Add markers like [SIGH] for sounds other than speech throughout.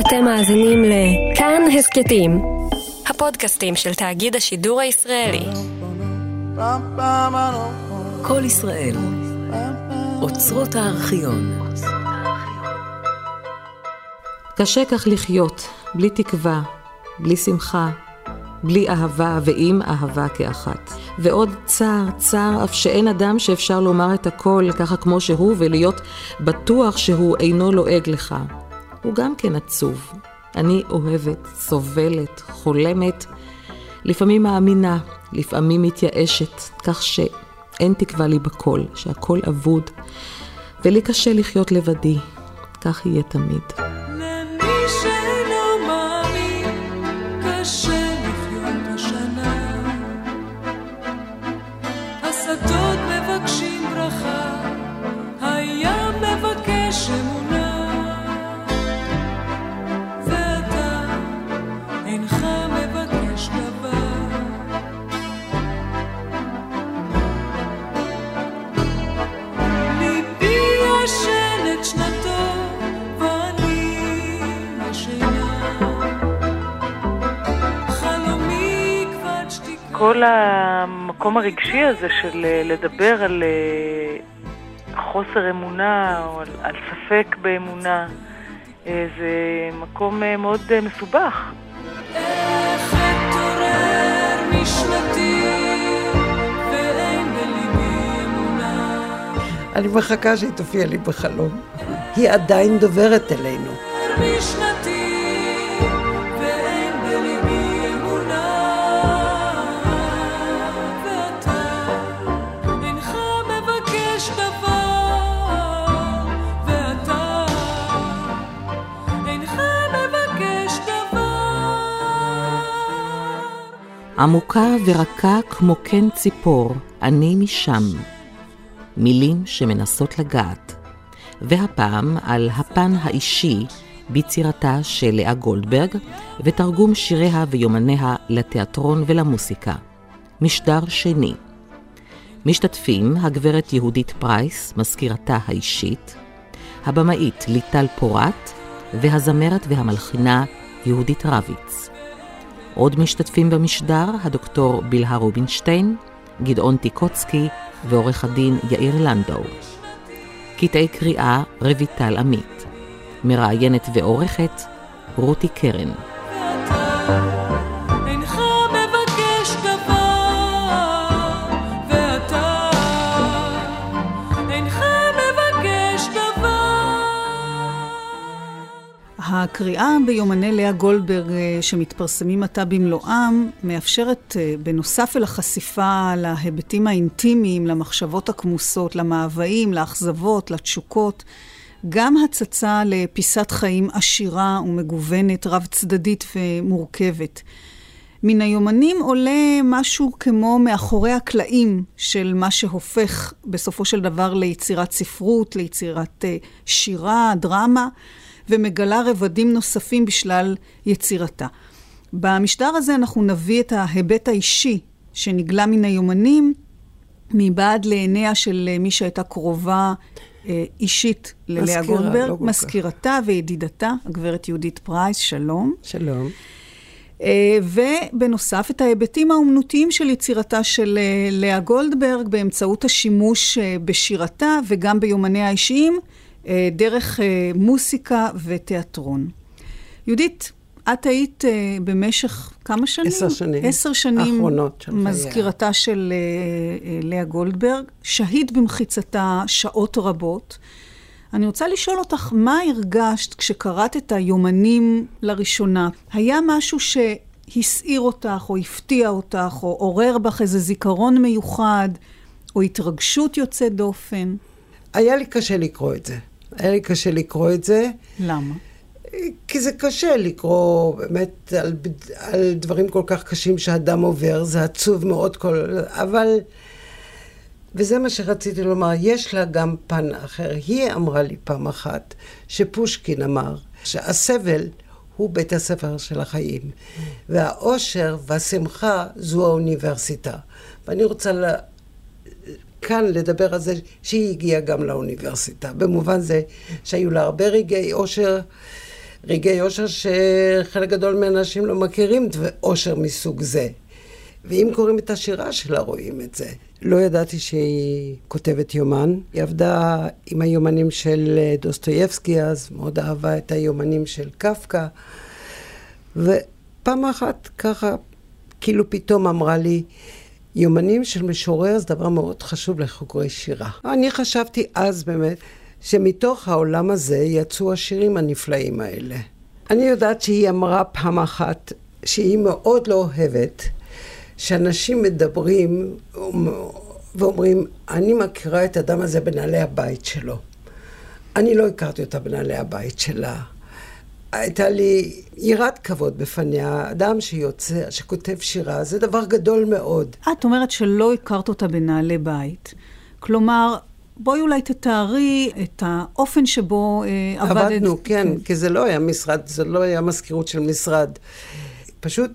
אתם מאזינים לכאן הסכתים, הפודקאסטים של תאגיד השידור הישראלי. כל ישראל, אוצרות הארכיון. קשה כך לחיות, בלי תקווה, בלי שמחה, בלי אהבה ועם אהבה כאחת. ועוד צער, צער אף שאין אדם שאפשר לומר את הכל ככה כמו שהוא ולהיות בטוח שהוא אינו לועג לך. הוא גם כן עצוב. אני אוהבת, סובלת, חולמת, לפעמים מאמינה, לפעמים מתייאשת, כך שאין תקווה לי בכל, שהכל אבוד, ולי קשה לחיות לבדי. כך יהיה תמיד. כל המקום הרגשי הזה של אה, לדבר על אה, חוסר אמונה או על, על ספק באמונה, אה, זה מקום מאוד מסובך. איך אתעורר משנתי אני מחכה שהיא תופיע לי בחלום. היא עדיין דוברת אלינו. משנתי עמוקה ורכה כמו קן ציפור, אני משם. מילים שמנסות לגעת. והפעם על הפן האישי ביצירתה של לאה גולדברג ותרגום שיריה ויומניה לתיאטרון ולמוסיקה. משדר שני. משתתפים הגברת יהודית פרייס, מזכירתה האישית, הבמאית ליטל פורת והזמרת והמלחינה יהודית רביץ. עוד משתתפים במשדר הדוקטור בלהה רובינשטיין, גדעון טיקוצקי ועורך הדין יאיר לנדאו. קטעי קריאה רויטל עמית. מראיינת ועורכת רותי קרן. הקריאה ביומני לאה גולדברג אה, שמתפרסמים עתה במלואם מאפשרת, אה, בנוסף אל החשיפה להיבטים האינטימיים, למחשבות הכמוסות, למאוויים, לאכזבות, לתשוקות, גם הצצה לפיסת חיים עשירה ומגוונת, רב-צדדית ומורכבת. מן היומנים עולה משהו כמו מאחורי הקלעים של מה שהופך בסופו של דבר ליצירת ספרות, ליצירת אה, שירה, דרמה. ומגלה רבדים נוספים בשלל יצירתה. במשדר הזה אנחנו נביא את ההיבט האישי שנגלה מן היומנים מבעד לעיניה של מי שהייתה קרובה אה, אישית ללאה גולדברג, לא מזכירתה וידידתה, הגברת יהודית פרייס, שלום. שלום. Uh, ובנוסף, את ההיבטים האומנותיים של יצירתה של לאה גולדברג באמצעות השימוש בשירתה וגם ביומניה האישיים, אה, דרך אה, מוסיקה ותיאטרון. יהודית, את היית uh, במשך כמה שנים? עשר שנים. עשר שנים. האחרונות של חייה. מזכירתה של לאה גולדברג, שהית במחיצתה שעות רבות. אני רוצה לשאול אותך, מה הרגשת כשקראת את היומנים לראשונה? היה משהו שהסעיר אותך, או הפתיע אותך, או עורר בך איזה זיכרון מיוחד, או התרגשות יוצאת דופן? היה לי קשה לקרוא את זה. היה לי קשה לקרוא את זה. למה? כי זה קשה לקרוא באמת על, על דברים כל כך קשים שאדם עובר, זה עצוב מאוד כל... אבל... וזה מה שרציתי לומר, יש לה גם פן אחר. היא אמרה לי פעם אחת, שפושקין אמר, שהסבל הוא בית הספר של החיים, והאושר והשמחה זו האוניברסיטה. ואני רוצה כאן לדבר על זה שהיא הגיעה גם לאוניברסיטה, במובן זה שהיו לה הרבה רגעי אושר רגעי אושר שחלק גדול מהאנשים לא מכירים אושר מסוג זה. ואם קוראים את השירה שלה, רואים את זה. לא ידעתי שהיא כותבת יומן. היא עבדה עם היומנים של דוסטויבסקי אז, מאוד אהבה את היומנים של קפקא. ופעם אחת ככה, כאילו פתאום אמרה לי, יומנים של משורר זה דבר מאוד חשוב לחוקרי שירה. אני חשבתי אז באמת שמתוך העולם הזה יצאו השירים הנפלאים האלה. אני יודעת שהיא אמרה פעם אחת שהיא מאוד לא אוהבת שאנשים מדברים ואומרים, אני מכירה את האדם הזה בנעלי הבית שלו. אני לא הכרתי אותה בנעלי הבית שלה. הייתה לי יראת כבוד בפניה, אדם שיוצא, שכותב שירה, זה דבר גדול מאוד. את אומרת שלא הכרת אותה בנעלי בית. כלומר, בואי אולי תתארי את האופן שבו אה, עבדת. עבדנו, כן, כן, כי זה לא היה משרד, זה לא היה מזכירות של משרד. פשוט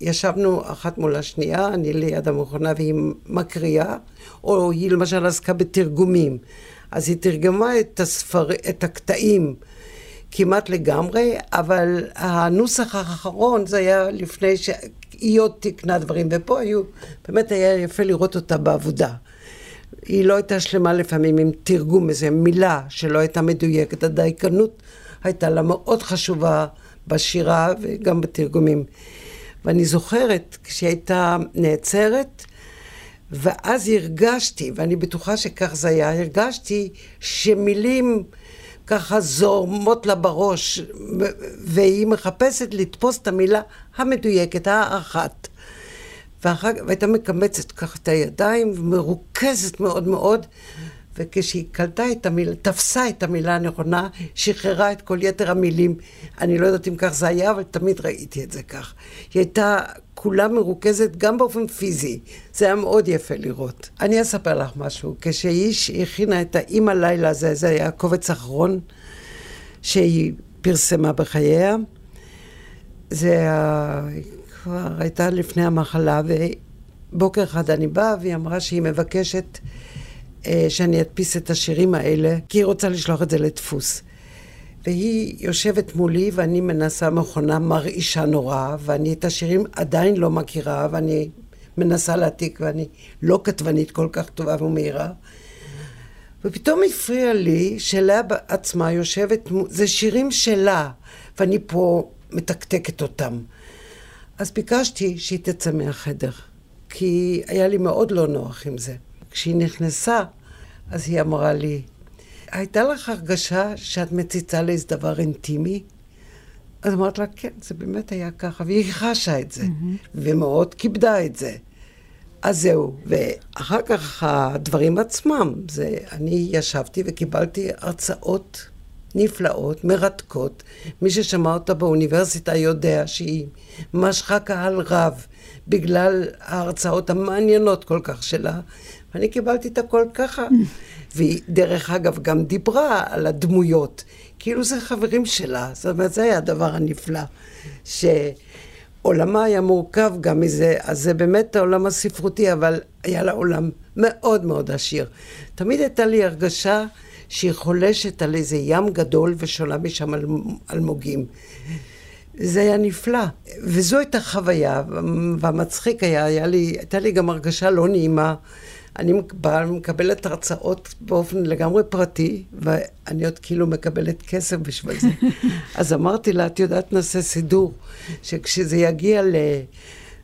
ישבנו אחת מול השנייה, אני ליד המכונה והיא מקריאה, או היא למשל עסקה בתרגומים. אז היא תרגמה את, הספר, את הקטעים כמעט לגמרי, אבל הנוסח האחרון זה היה לפני שהיא עוד תיקנה דברים, ופה היו, באמת היה יפה לראות אותה בעבודה. היא לא הייתה שלמה לפעמים עם תרגום איזה מילה שלא הייתה מדויקת. הדייקנות הייתה לה מאוד חשובה בשירה וגם בתרגומים. ואני זוכרת כשהיא הייתה נעצרת, ואז הרגשתי, ואני בטוחה שכך זה היה, הרגשתי שמילים ככה זורמות לה בראש, והיא מחפשת לתפוס את המילה המדויקת, האחת. ואחר כך, והייתה מקמצת ככה את הידיים, ומרוכזת מאוד מאוד, וכשהיא קלטה את המילה, תפסה את המילה הנכונה, שחררה את כל יתר המילים. אני לא יודעת אם כך זה היה, אבל תמיד ראיתי את זה כך. היא הייתה כולה מרוכזת גם באופן פיזי. זה היה מאוד יפה לראות. אני אספר לך משהו. כשאיש הכינה את האם הלילה הזה, זה היה קובץ אחרון שהיא פרסמה בחייה. זה היה, כבר הייתה לפני המחלה, ובוקר אחד אני באה והיא אמרה שהיא מבקשת אה, שאני אדפיס את השירים האלה, כי היא רוצה לשלוח את זה לדפוס. והיא יושבת מולי ואני מנסה מכונה מרעישה נורא, ואני את השירים עדיין לא מכירה, ואני מנסה להעתיק, ואני לא כתבנית כל כך טובה ומהירה. ופתאום הפריע לי שלאה בעצמה יושבת, זה שירים שלה, ואני פה מתקתקת אותם. אז ביקשתי שהיא תצא מהחדר, כי היה לי מאוד לא נוח עם זה. כשהיא נכנסה, אז היא אמרה לי, הייתה לך הרגשה שאת מציצה לאיזה דבר אינטימי? אז אמרת לה, כן, זה באמת היה ככה, והיא חשה את זה, mm-hmm. ומאוד כיבדה את זה. אז זהו, ואחר כך הדברים עצמם, זה, אני ישבתי וקיבלתי הרצאות נפלאות, מרתקות. מי ששמע אותה באוניברסיטה יודע שהיא משכה קהל רב בגלל ההרצאות המעניינות כל כך שלה, ואני קיבלתי את הכל ככה. והיא, דרך אגב, גם דיברה על הדמויות, כאילו זה חברים שלה. זאת אומרת, זה היה הדבר הנפלא. שעולמה היה מורכב גם מזה, אז זה באמת העולם הספרותי, אבל היה לה עולם מאוד מאוד עשיר. תמיד הייתה לי הרגשה שהיא חולשת על איזה ים גדול ושולה משם אלמוגים. זה היה נפלא. וזו הייתה חוויה, והמצחיק היה, היה לי, הייתה לי גם הרגשה לא נעימה. אני מקבלת הרצאות באופן לגמרי פרטי, ואני עוד כאילו מקבלת כסף בשביל זה. [LAUGHS] אז אמרתי לה, את יודעת, נעשה סידור, שכשזה יגיע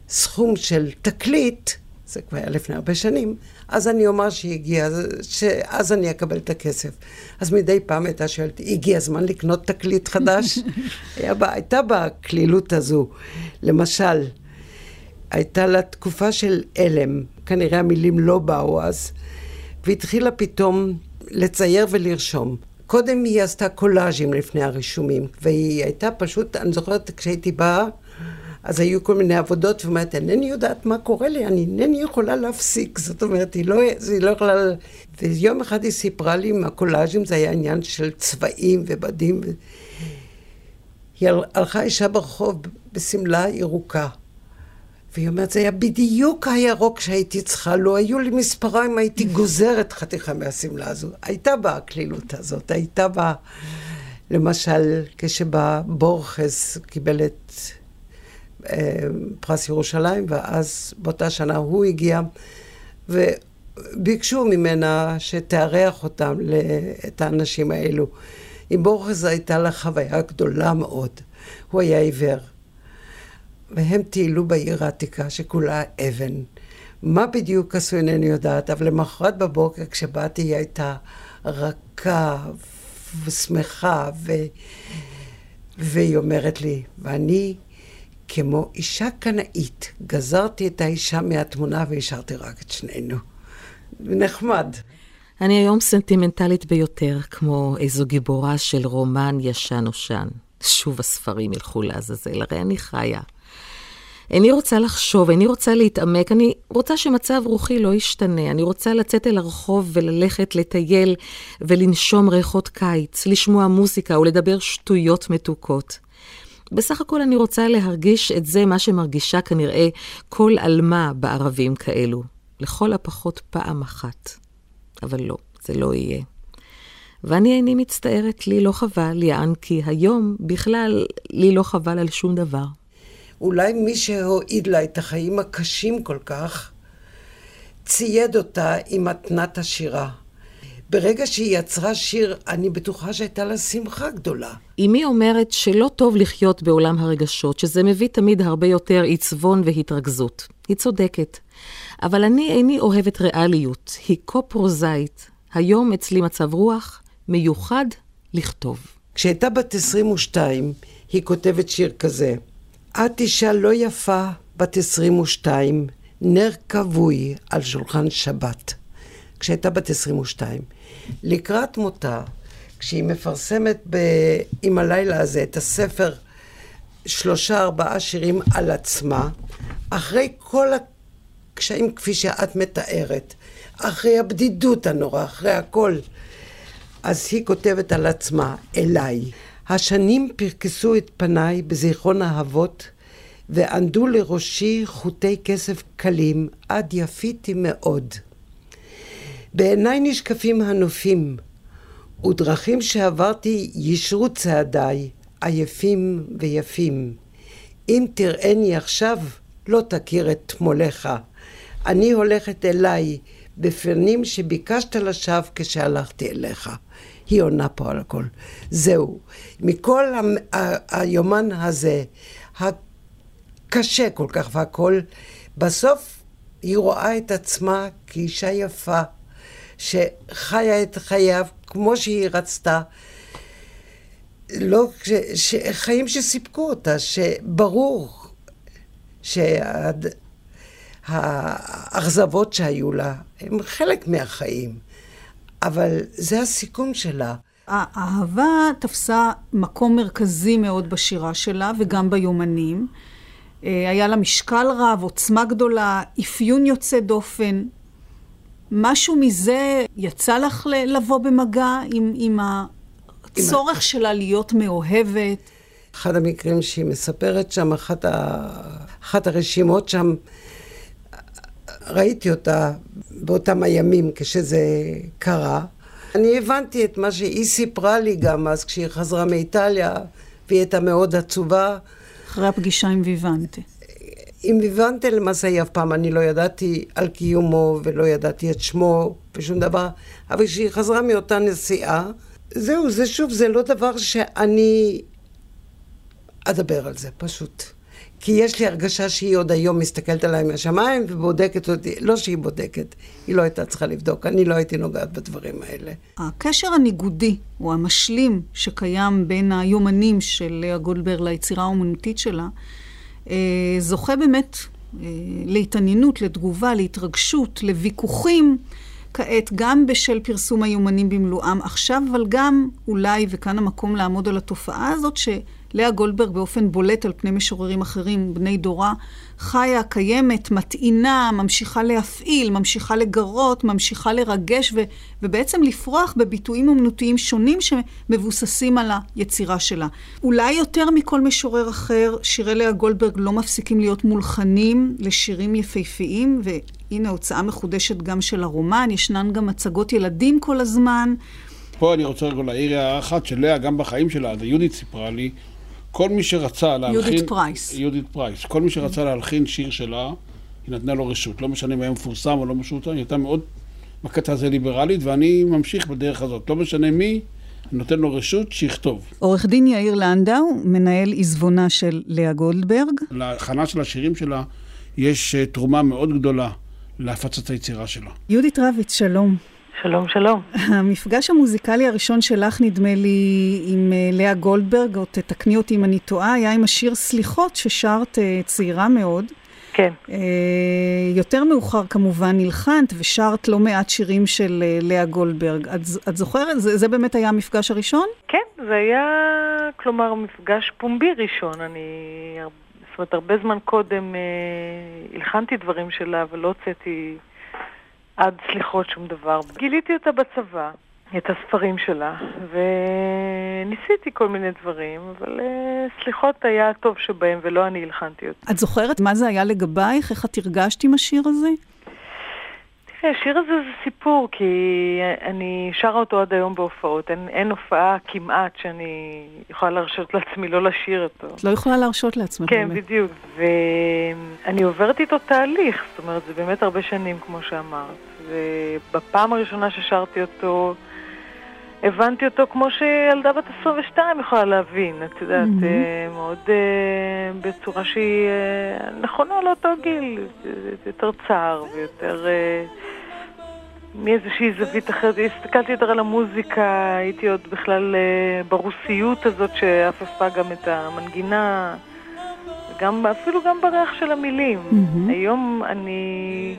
לסכום של תקליט, זה כבר היה לפני הרבה שנים, אז אני אומר שהגיע, שאז אני אקבל את הכסף. אז מדי פעם הייתה שואלת, הגיע הזמן לקנות תקליט חדש? [LAUGHS] היה בה, הייתה בה הקלילות הזו. למשל, הייתה לה תקופה של הלם, כנראה המילים לא באו אז, והתחילה פתאום לצייר ולרשום. קודם היא עשתה קולאז'ים לפני הרישומים, והיא הייתה פשוט, אני זוכרת כשהייתי באה, אז היו כל מיני עבודות, ואומרת, אינני יודעת מה קורה לי, אני אינני יכולה להפסיק. זאת אומרת, היא לא, היא לא יכולה... ויום אחד היא סיפרה לי עם הקולאז'ים, זה היה עניין של צבעים ובדים. היא הלכה אישה ברחוב בשמלה ירוקה. והיא אומרת, זה היה בדיוק הירוק שהייתי צריכה, לו היו לי מספריים, הייתי גוזרת חתיכה מהשמלה הזו. הייתה בה הקלילות הזאת, הייתה בה... למשל, כשבא בורכס קיבל את אה, פרס ירושלים, ואז באותה שנה הוא הגיע, וביקשו ממנה שתארח אותם, את האנשים האלו. עם בורכס הייתה לה חוויה גדולה מאוד. הוא היה עיוור. והם טיילו בעיר העתיקה שכולה אבן. מה בדיוק עשו אינני יודעת, אבל למחרת בבוקר כשבאתי היא הייתה רכה ושמחה, ו... והיא אומרת לי, ואני כמו אישה קנאית, גזרתי את האישה מהתמונה והשארתי רק את שנינו. נחמד. אני היום סנטימנטלית ביותר, כמו איזו גיבורה של רומן ישן נושן. שוב הספרים ילכו לעזאזל, הרי אני חיה. איני רוצה לחשוב, איני רוצה להתעמק, אני רוצה שמצב רוחי לא ישתנה. אני רוצה לצאת אל הרחוב וללכת לטייל ולנשום ריחות קיץ, לשמוע מוזיקה ולדבר שטויות מתוקות. בסך הכל אני רוצה להרגיש את זה, מה שמרגישה כנראה כל עלמה בערבים כאלו. לכל הפחות פעם אחת. אבל לא, זה לא יהיה. ואני איני מצטערת, לי לא חבל, יען כי היום בכלל לי לא חבל על שום דבר. אולי מי שהועיד לה את החיים הקשים כל כך, צייד אותה עם מתנת השירה. ברגע שהיא יצרה שיר, אני בטוחה שהייתה לה שמחה גדולה. אמי אומרת שלא טוב לחיות בעולם הרגשות, שזה מביא תמיד הרבה יותר עיצבון והתרכזות. היא צודקת. אבל אני איני אוהבת ריאליות, היא כה פרוזאית. היום אצלי מצב רוח מיוחד לכתוב. כשהייתה בת 22, היא כותבת שיר כזה: את אישה לא יפה, בת 22, נר כבוי על שולחן שבת. כשהייתה בת 22. לקראת מותה, כשהיא מפרסמת ב... עם הלילה הזה את הספר שלושה ארבעה שירים על עצמה, אחרי כל הקשיים כפי שאת מתארת, אחרי הבדידות הנורא, אחרי הכל, אז היא כותבת על עצמה, אליי. השנים פרקסו את פניי בזיכרון אהבות, וענדו לראשי חוטי כסף קלים, עד יפיתי מאוד. בעיניי נשקפים הנופים, ודרכים שעברתי ישרו צעדיי, עייפים ויפים. אם תראני עכשיו, לא תכיר את תמולך. אני הולכת אליי, בפנים שביקשת לשווא כשהלכתי אליך. היא עונה פה על הכל. זהו. מכל היומן הזה, הקשה כל כך והכל, בסוף היא רואה את עצמה כאישה יפה, שחיה את חייו כמו שהיא רצתה. לא, ש, ש, חיים שסיפקו אותה, שברור שהאכזבות שהיו לה הם חלק מהחיים. אבל זה הסיכום שלה. האהבה תפסה מקום מרכזי מאוד בשירה שלה וגם ביומנים. אה, היה לה משקל רב, עוצמה גדולה, אפיון יוצא דופן. משהו מזה יצא לך לבוא במגע עם, עם הצורך עם... שלה להיות מאוהבת? אחד המקרים שהיא מספרת שם, אחת, ה... אחת הרשימות שם, ראיתי אותה באותם הימים כשזה קרה. אני הבנתי את מה שהיא סיפרה לי גם אז כשהיא חזרה מאיטליה, והיא הייתה מאוד עצובה. אחרי הפגישה עם ויוונטה. עם ויוונטה למעשה אף פעם, אני לא ידעתי על קיומו ולא ידעתי את שמו ושום דבר, אבל כשהיא חזרה מאותה נסיעה, זהו, זה שוב, זה לא דבר שאני אדבר על זה, פשוט. כי יש לי הרגשה שהיא עוד היום מסתכלת עליי מהשמיים ובודקת אותי, לא שהיא בודקת, היא לא הייתה צריכה לבדוק, אני לא הייתי נוגעת בדברים האלה. הקשר הניגודי, או המשלים, שקיים בין היומנים של לאה גולדברג ליצירה האומנותית שלה, אה, זוכה באמת אה, להתעניינות, לתגובה, להתרגשות, לוויכוחים. כעת, גם בשל פרסום היומנים במלואם עכשיו, אבל גם אולי, וכאן המקום לעמוד על התופעה הזאת, ש... לאה גולדברג באופן בולט על פני משוררים אחרים, בני דורה, חיה, קיימת, מטעינה, ממשיכה להפעיל, ממשיכה לגרות, ממשיכה לרגש ו, ובעצם לפרוח בביטויים אומנותיים שונים שמבוססים על היצירה שלה. אולי יותר מכל משורר אחר, שירי לאה גולדברג לא מפסיקים להיות מולחנים לשירים יפהפיים, והנה הוצאה מחודשת גם של הרומן, ישנן גם הצגות ילדים כל הזמן. פה אני רוצה רגע להעיר הערה אחת שלאה, גם בחיים שלה, אז יהודית סיפרה לי, כל מי שרצה להלחין... יהודית פרייס. יהודית פרייס. כל מי שרצה להלחין שיר שלה, היא נתנה לו רשות. לא משנה אם היה מפורסם או לא משוטר, היא הייתה מאוד בקטע הזה ליברלית, ואני ממשיך בדרך הזאת. לא משנה מי, אני נותן לו רשות, שיכתוב. עורך דין יאיר לנדאו, מנהל עיזבונה של לאה גולדברג. להכנה של השירים שלה יש אה, תרומה מאוד גדולה להפצת היצירה שלה. יהודית רביץ, שלום. שלום, שלום. המפגש המוזיקלי הראשון שלך, נדמה לי, עם אה, לאה גולדברג, או תתקני אותי אם אני טועה, היה עם השיר סליחות ששרת אה, צעירה מאוד. כן. אה, יותר מאוחר כמובן נלחנת ושרת לא מעט שירים של אה, לאה גולדברג. את, את זוכרת? זה, זה באמת היה המפגש הראשון? כן, זה היה, כלומר, מפגש פומבי ראשון. אני, זאת אומרת, הרבה זמן קודם אה, הלחנתי דברים שלה ולא הוצאתי עד סליחות שום דבר. גיליתי אותה בצבא. את הספרים שלה, וניסיתי כל מיני דברים, אבל uh, סליחות היה הטוב שבהם, ולא אני הלחנתי אותם. את זוכרת מה זה היה לגבייך? איך את הרגשת עם השיר הזה? השיר הזה זה סיפור, כי אני שרה אותו עד היום בהופעות. אין, אין הופעה כמעט שאני יכולה להרשות לעצמי לא לשיר אותו. את לא יכולה להרשות לעצמך כן, באמת. בדיוק. ואני עוברת איתו תהליך, זאת אומרת, זה באמת הרבה שנים, כמו שאמרת. ובפעם הראשונה ששרתי אותו, הבנתי אותו כמו שילדה בת 22 יכולה להבין, את יודעת, מהמם. מאוד אה, בצורה שהיא אה, נכונה לאותו גיל, יותר צער ויותר אה, מאיזושהי זווית אחרת. הסתכלתי יותר על המוזיקה, הייתי עוד בכלל אה, ברוסיות הזאת שאפפה גם את המנגינה, גם, אפילו גם בריח של המילים. מהמם. היום אני...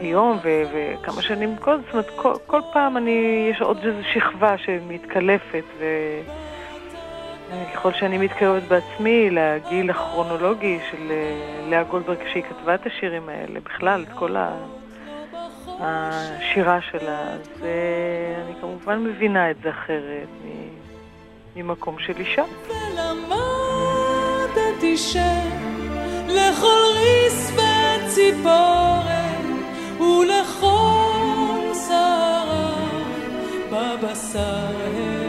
היום ו- וכמה שנים קודם, זאת אומרת, כל, כל פעם אני, יש עוד איזו שכבה שמתקלפת, וככל שאני מתקרבת בעצמי לגיל הכרונולוגי של אה, לאה גולדברג, כשהיא כתבה את השירים האלה, בכלל, את כל ה- השירה שלה, אז אני כמובן מבינה את זה אחרת, ממקום של אישה. ולמדתי שלכל ריס וציפורן ולכל שערה בבשר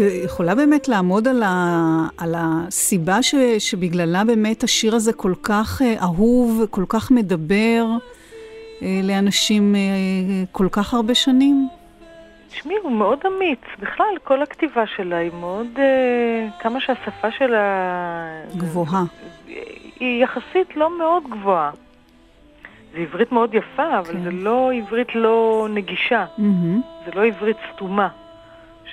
את יכולה באמת לעמוד על, ה, על הסיבה ש, שבגללה באמת השיר הזה כל כך אה, אהוב, כל כך מדבר אה, לאנשים אה, כל כך הרבה שנים? תשמעי, הוא מאוד אמיץ. בכלל, כל הכתיבה שלה היא מאוד... אה, כמה שהשפה שלה... גבוהה. היא יחסית לא מאוד גבוהה. זו עברית מאוד יפה, אבל כן. זה לא עברית לא נגישה. מהמם. זה לא עברית סתומה.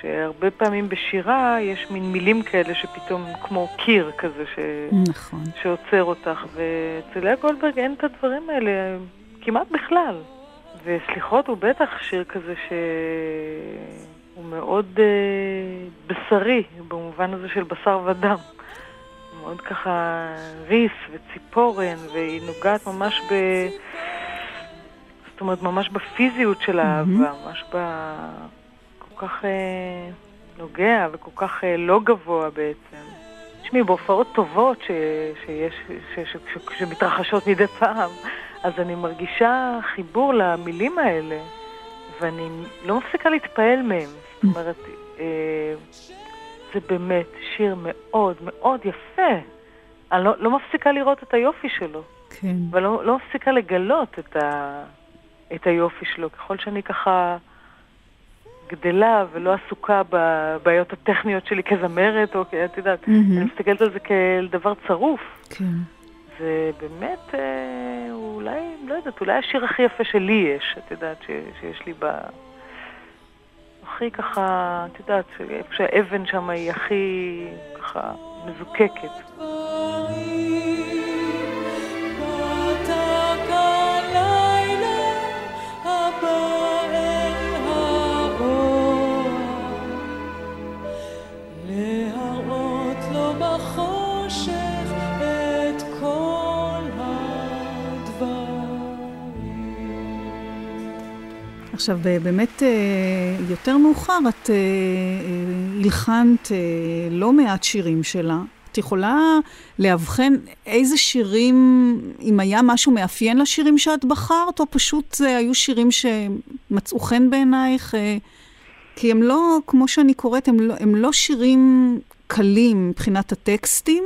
שהרבה פעמים בשירה יש מין מילים כאלה שפתאום כמו קיר כזה ש... נכון. שעוצר אותך, ואצל לאה גולדברג אין את הדברים האלה כמעט בכלל. וסליחות הוא בטח שיר כזה שהוא מאוד אה, בשרי, במובן הזה של בשר ודם. מאוד ככה ריס וציפורן, והיא נוגעת ממש ב... זאת אומרת, ממש בפיזיות של האהבה, ממש ב... כל כך אה, נוגע וכל כך אה, לא גבוה בעצם. תשמעי, בהופעות טובות ש, שיש, ש, ש, ש, שמתרחשות מדי פעם, אז אני מרגישה חיבור למילים האלה, ואני לא מפסיקה להתפעל מהם. זאת אומרת, אה, זה באמת שיר מאוד מאוד יפה. אני לא, לא מפסיקה לראות את היופי שלו, כן. ולא לא מפסיקה לגלות את, ה, את היופי שלו. ככל שאני ככה גדלה ולא עסוקה בבעיות הטכניות שלי כזמרת, או. את יודעת, מהמם. אני מסתכלת על זה כאל דבר צרוף. כן. זה באמת, אה, אולי, לא יודעת, אולי השיר הכי יפה שלי יש, את יודעת, ש, שיש לי ב... הכי ככה, את יודעת, איפה שהאבן שם היא הכי ככה מזוקקת. עכשיו, אה, באמת, אה, יותר מאוחר את אה, הלחנת לא מעט שירים שלה. את יכולה לאבחן איזה שירים, אם היה משהו מאפיין לשירים שאת בחרת, או פשוט היו שירים שמצאו חן בעינייך? כי הם לא, כמו שאני קוראת, הם לא, הם לא שירים קלים מבחינת הטקסטים,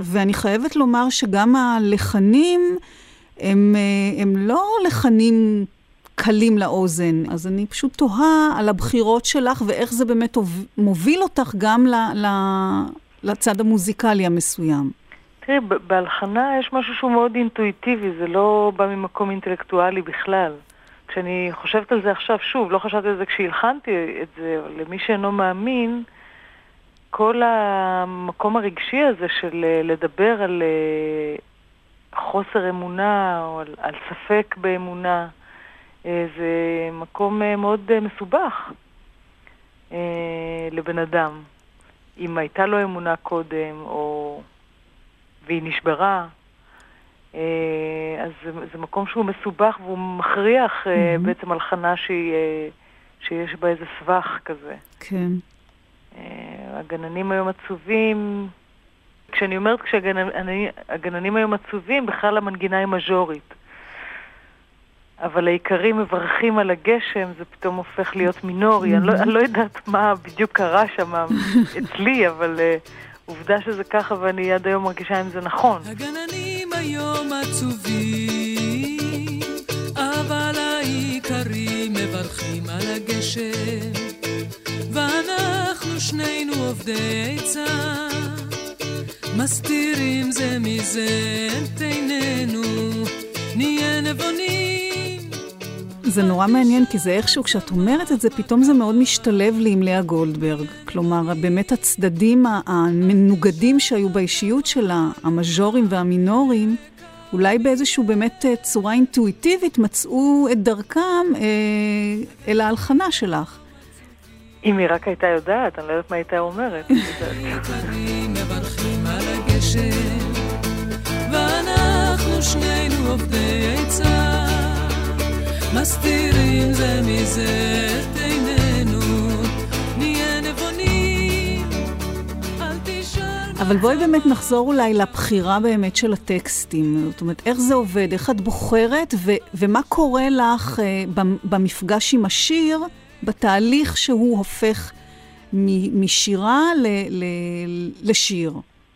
ואני חייבת לומר שגם הלחנים הם, הם לא לחנים קלים לאוזן. אז אני פשוט תוהה על הבחירות שלך ואיך זה באמת מוביל אותך גם ל, ל, לצד המוזיקלי המסוים. תראי, בהלחנה יש משהו שהוא מאוד אינטואיטיבי, זה לא בא ממקום אינטלקטואלי בכלל. כשאני חושבת על זה עכשיו, שוב, לא חשבתי על זה כשהלחנתי את זה, אבל למי שאינו מאמין, כל המקום הרגשי הזה של אה, לדבר על אה, חוסר אמונה או על, על ספק באמונה, זה מקום אה, מאוד אה, מסובך אה, לבן אדם. אם הייתה לו אמונה קודם, או... והיא נשברה, אה, אז זה, זה מקום שהוא מסובך והוא מכריח אה, Mhm. בעצם הלחנה שהיא, אה, שיש בה איזה סבך כזה. כן. אה, הגננים היום עצובים, כשאני אומרת כשהגננים היום עצובים, בכלל המנגינה היא מז'ורית. אבל העיקרים מברכים על הגשם, זה פתאום הופך להיות מינורי. אני לא, אני לא יודעת מה בדיוק קרה שם [LAUGHS] אצלי, אבל uh, עובדה שזה ככה ואני עד היום מרגישה אם זה נכון. הגננים היום עצובים, אבל העיקרים מברכים על הגשם, ואנחנו שנינו עובדי עצה, מסתירים זה מזה את עינינו, נהיה נבונים. זה נורא מעניין, כי זה איכשהו, כשאת אומרת את זה, פתאום זה מאוד משתלב לי עם לאה גולדברג. כלומר, באמת הצדדים המנוגדים שהיו באישיות שלה, המז'ורים והמינורים, אולי באיזושהי באמת אה, צורה אינטואיטיבית מצאו את דרכם אה, אל ההלחנה שלך. אם היא רק הייתה יודעת, אני לא יודעת מה הייתה אומרת. [LAUGHS] ואנחנו שנינו עובדי עצה, מסתירים זה מזה את עינינו, נהיה נבונים, אל תשאל אבל בואי באמת נחזור אולי לבחירה באמת של הטקסטים. זאת אומרת, איך זה עובד, איך את בוחרת, ו- ומה קורה לך אה, במ- במפגש עם השיר, בתהליך שהוא הופך מ- משירה ל- ל- לשיר.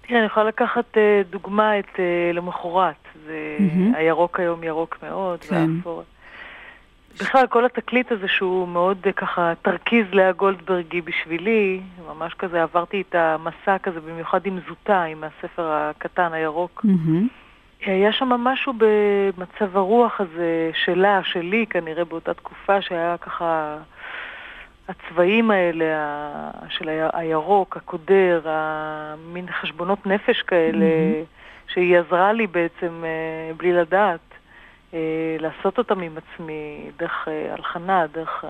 תראה, אני יכולה לקחת אה, דוגמה את אה, למחרת. זה מהמם. הירוק היום ירוק מאוד, כן. והאפור. בכלל, כל התקליט הזה שהוא מאוד אה, ככה תרכיז לאה גולדברגי בשבילי, ממש כזה עברתי את המסע כזה, במיוחד עם זוטה, עם הספר הקטן הירוק. מהמם. היה שם משהו במצב הרוח הזה שלה, שלי כנראה באותה תקופה, שהיה ככה הצבעים האלה של הירוק, הקודר, המין חשבונות נפש כאלה, שהיא עזרה לי בעצם, אה, בלי לדעת, לעשות אותם עם עצמי, דרך אה, הלחנה, דרך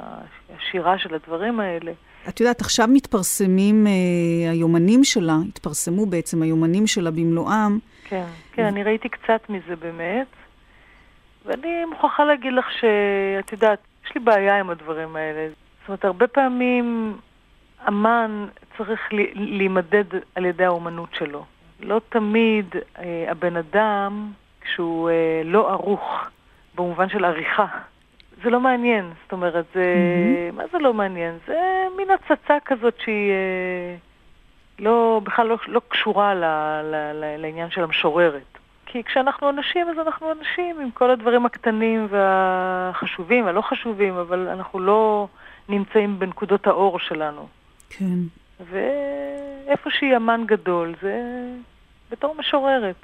השירה של הדברים האלה. את יודעת, עכשיו מתפרסמים אה, היומנים שלה, התפרסמו בעצם היומנים שלה במלואם. כן, כן, אני ראיתי קצת מזה באמת, ואני מוכרחה להגיד לך שאת יודעת, יש לי בעיה עם הדברים האלה. זאת אומרת, הרבה פעמים אמן צריך להימדד על ידי האומנות שלו. לא תמיד אה, הבן אדם, כשהוא אה, לא ערוך, במובן של עריכה, זה לא מעניין. זאת אומרת, זה... מה זה לא מעניין? זה מין הצצה כזאת שהיא... אה, לא, בכלל לא, לא קשורה ל, ל, ל, לעניין של המשוררת. כי כשאנחנו אנשים, אז אנחנו אנשים עם כל הדברים הקטנים והחשובים והלא חשובים, אבל אנחנו לא נמצאים בנקודות האור שלנו. כן. ואיפה שהיא אמן גדול, זה בתור משוררת.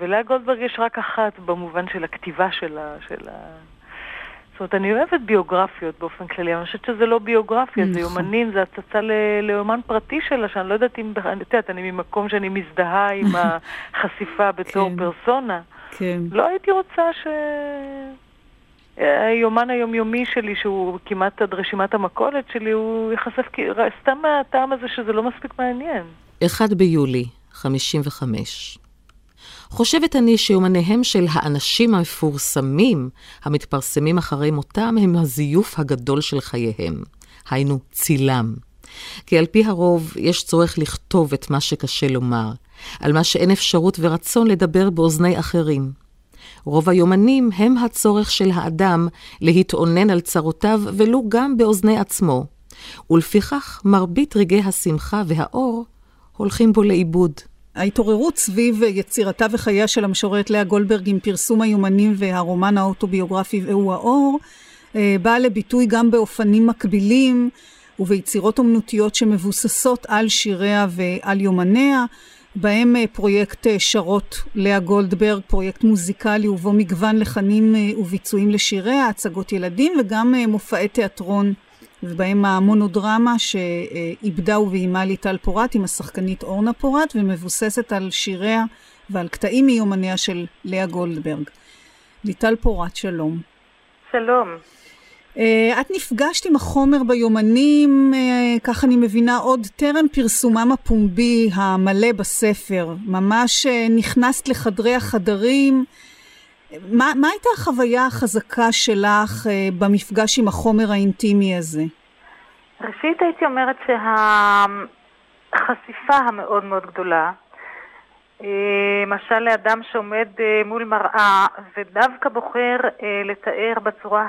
ולאה גולדברג יש רק אחת במובן של הכתיבה שלה, של ה... זאת אומרת, אני אוהבת ביוגרפיות באופן כללי, אני חושבת שזה לא ביוגרפיה, זה נכון. יומנים, זה הצצה ל- ליומן פרטי שלה, שאני לא יודעת אם, אני יודעת, אני ממקום שאני מזדהה עם [LAUGHS] החשיפה בתור כן. פרסונה. כן. לא הייתי רוצה ש... היומן היומיומי שלי, שהוא כמעט עד רשימת המכולת שלי, הוא ייחשף סתם מהטעם הזה שזה לא מספיק מעניין. 1 ביולי, 55. חושבת אני שיומניהם של האנשים המפורסמים, המתפרסמים אחרי מותם, הם הזיוף הגדול של חייהם. היינו צילם. כי על פי הרוב יש צורך לכתוב את מה שקשה לומר, על מה שאין אפשרות ורצון לדבר באוזני אחרים. רוב היומנים הם הצורך של האדם להתאונן על צרותיו, ולו גם באוזני עצמו. ולפיכך מרבית רגעי השמחה והאור הולכים בו לאיבוד. ההתעוררות סביב יצירתה וחייה של המשוררת לאה גולדברג עם פרסום היומנים והרומן האוטוביוגרפי והוא האור, אה, באה לביטוי גם באופנים מקבילים וביצירות אומנותיות שמבוססות על שיריה ועל יומניה, בהם אה, פרויקט אה, שרות לאה גולדברג, פרויקט מוזיקלי ובו מגוון לחנים וביצועים לשיריה, הצגות ילדים וגם מופעי תיאטרון ובהם המונודרמה שעיבדה וביימה ליטל פורת עם השחקנית אורנה פורת ומבוססת על שיריה ועל קטעים מיומניה של לאה גולדברג. ליטל פורת, שלום. שלום. אה, את נפגשת עם החומר ביומנים, אה, כך אני מבינה, עוד טרם פרסומם הפומבי המלא בספר. ממש אה, נכנסת לחדרי החדרים. מה, מה הייתה החוויה החזקה שלך uh, במפגש עם החומר האינטימי הזה? ראשית הייתי אומרת שהחשיפה המאוד מאוד גדולה, למשל לאדם שעומד מול מראה ודווקא בוחר לתאר בצורה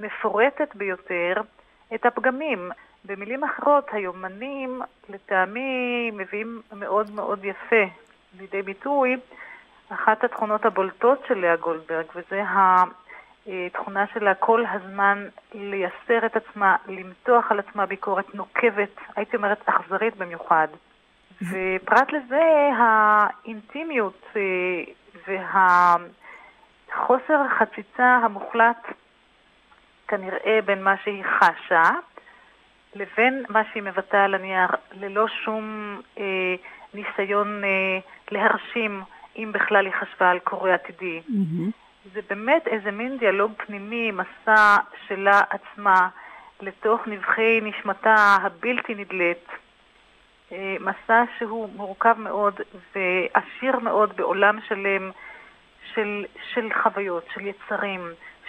המפורטת ביותר את הפגמים. במילים אחרות, היומנים לטעמי מביאים מאוד מאוד יפה לידי ביטוי אחת התכונות הבולטות של לאה גולדברג, וזה התכונה שלה כל הזמן לייסר את עצמה, למתוח על עצמה ביקורת נוקבת, הייתי אומרת אכזרית במיוחד. [LAUGHS] ופרט לזה, האינטימיות אה, והחוסר החציצה המוחלט כנראה בין מה שהיא חשה לבין מה שהיא מבטאה על הנייר, ללא שום אה, ניסיון אה, להרשים, אם בכלל היא חשבה על קורא עתידי. Mm-hmm. זה באמת איזה מין דיאלוג פנימי, מסע שלה עצמה לתוך נבחי נשמתה הבלתי נדלית. אה, מסע שהוא מורכב מאוד ועשיר מאוד בעולם שלם של, של חוויות, של יצרים,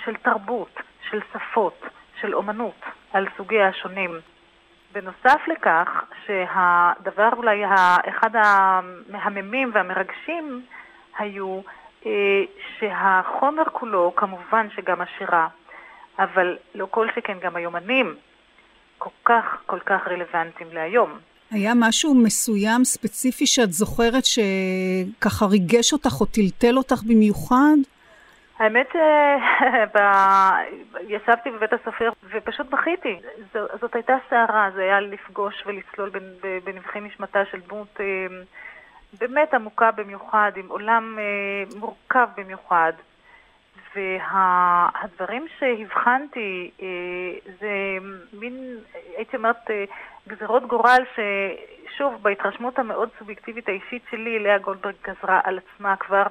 של תרבות, של שפות, של אומנות, על סוגיה השונים. בנוסף לכך, שהדבר אולי אחד המהממים והמרגשים היו אה, שהחומר כולו, כמובן שגם השירה, אבל לא כל שכן גם היומנים, כל כך כל כך רלוונטיים להיום. היה משהו מסוים, ספציפי, שאת זוכרת שככה ריגש אותך או טלטל אותך במיוחד? האמת שישבתי [LAUGHS] בבית הסופר ופשוט בכיתי. זאת הייתה סערה, זה היה לפגוש ולצלול בנבחי נשמתה של דמות אה, באמת עמוקה במיוחד, עם עולם אה, מורכב במיוחד. והדברים שהבחנתי אה, זה מין, הייתי אומרת, גזרות גורל ששוב, בהתרשמות המאוד סובייקטיבית האישית שלי, לאה גולדברג גזרה על עצמה כבר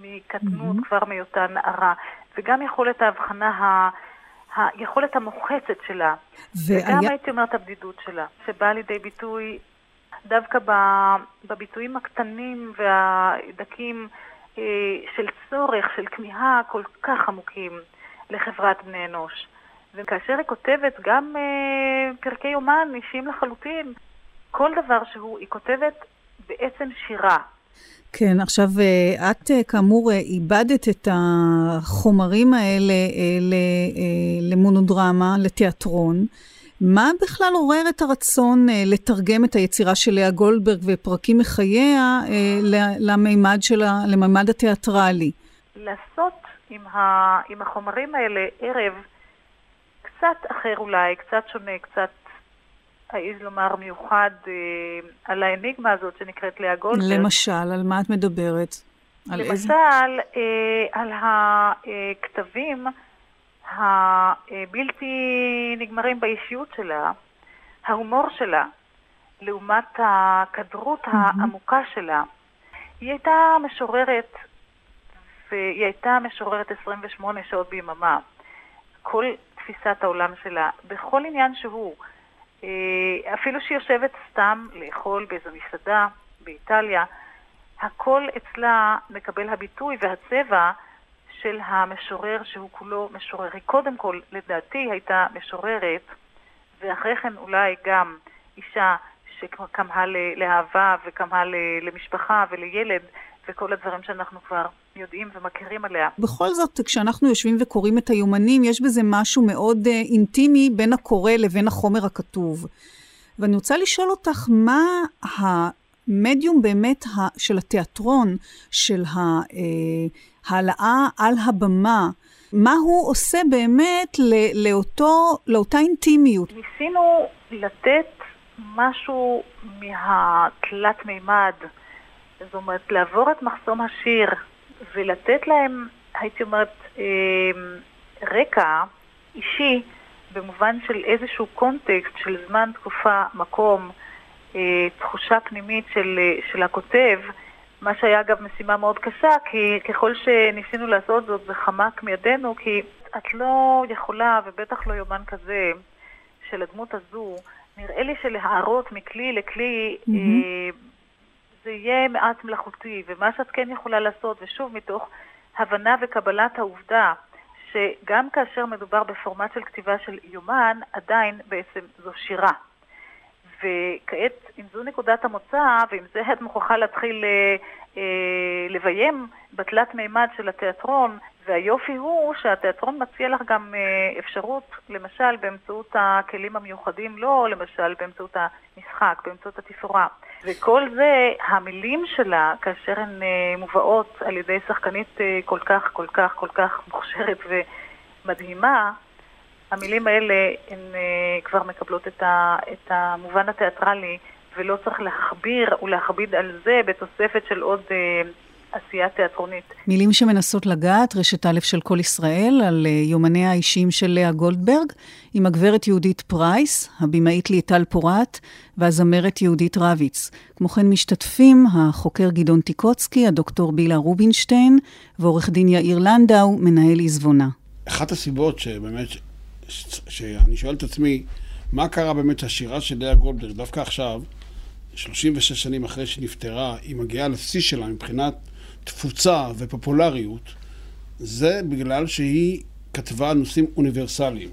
מקטנות, mm-hmm. כבר מהיותה נערה, וגם יכולת ההבחנה ה... היכולת המוחצת שלה, והיה... וגם הייתי אומרת הבדידות שלה, שבאה לידי ביטוי דווקא בביטויים הקטנים והדקים אה, של צורך, של כמיהה כל כך עמוקים לחברת בני אנוש. וכאשר היא כותבת גם אה, פרקי יומן אישיים לחלוטין, כל דבר שהוא, היא כותבת בעצם שירה. כן, עכשיו אה, את אה, כאמור אה, איבדת את החומרים האלה למונודרמה, לתיאטרון. מה בכלל עורר את הרצון לתרגם את היצירה של לאה גולדברג ופרקים מחייה למימד, שלה, למימד התיאטרלי? לעשות עם, ה, עם החומרים האלה ערב קצת אחר אולי, קצת שונה, קצת העז לומר מיוחד אה, על האניגמה הזאת שנקראת לאה גולדברג. למשל, על מה את מדברת? על למשל, איזה? אה, על הכתבים הבלתי נגמרים באישיות שלה, ההומור שלה, לעומת הכדרות mm-hmm. העמוקה שלה. היא הייתה משוררת, והיא הייתה משוררת 28 שעות ביממה. כל תפיסת העולם שלה, בכל עניין שהוא, אפילו שהיא יושבת סתם לאכול באיזו מסעדה באיטליה, הכל אצלה מקבל הביטוי והצבע של המשורר שהוא כולו משורר. היא קודם כל, לדעתי, הייתה משוררת, ואחרי כן אולי גם אישה שכמהה לאהבה וכמהה למשפחה ולילד וכל הדברים שאנחנו כבר יודעים ומכירים עליה. בכל זאת, כשאנחנו יושבים וקוראים את היומנים, יש בזה משהו מאוד uh, אינטימי בין הקורא לבין החומר הכתוב. ואני רוצה לשאול אותך, מה המדיום באמת של התיאטרון, של העלאה על הבמה, מה הוא עושה באמת לאותו, לאותה אינטימיות? ניסינו לתת משהו מהתלת מימד, זאת אומרת, לעבור את מחסום השיר ולתת להם, הייתי אומרת, אמ, רקע אישי במובן של איזשהו קונטקסט של זמן, תקופה, מקום, אה, תחושה פנימית של, של הכותב, מה שהיה אגב משימה מאוד קשה, כי ככל שניסינו לעשות זאת זה חמק מידינו, כי את לא יכולה, ובטח לא יומן כזה, של הדמות הזו, נראה לי שלהערות מכלי לכלי mm-hmm. אה, זה יהיה מעט מלאכותי, ומה שאת כן יכולה לעשות, ושוב מתוך הבנה וקבלת העובדה שגם כאשר מדובר בפורמט של כתיבה של יומן, עדיין בעצם זו שירה. וכעת, אם זו נקודת המוצא, ועם זה את מוכרחה להתחיל אה, אה, לביים בתלת מימד של התיאטרון, והיופי הוא שהתיאטרון מציע לך גם אה, אפשרות, למשל באמצעות הכלים המיוחדים לו, לא, למשל באמצעות המשחק, באמצעות התפאורה. וכל זה, המילים שלה, כאשר הן אה, מובאות על ידי שחקנית אה, כל כך, כל כך, כל כך מוכשרת ומדהימה, המילים האלה הן כבר מקבלות את, ה, את המובן התיאטרלי, ולא צריך להכביר ולהכביד על זה בתוספת של עוד עשייה תיאטרונית. מילים שמנסות לגעת, רשת א' של קול ישראל, על אה, יומניה האישיים של לאה גולדברג, עם הגברת יהודית פרייס, הבמאית ליטל פורת, והזמרת יהודית רביץ. כמו כן משתתפים החוקר גדעון טיקוצקי, הדוקטור בילה רובינשטיין, ועורך דין יאיר לנדאו, מנהל עזבונה. אחת הסיבות שבאמת. שאני שואל את עצמי, מה קרה באמת שהשירה של לאה גולדברג, דווקא עכשיו, 36 שנים אחרי שנפטרה, היא מגיעה לשיא שלה מבחינת תפוצה ופופולריות, זה בגלל שהיא כתבה על נושאים אוניברסליים,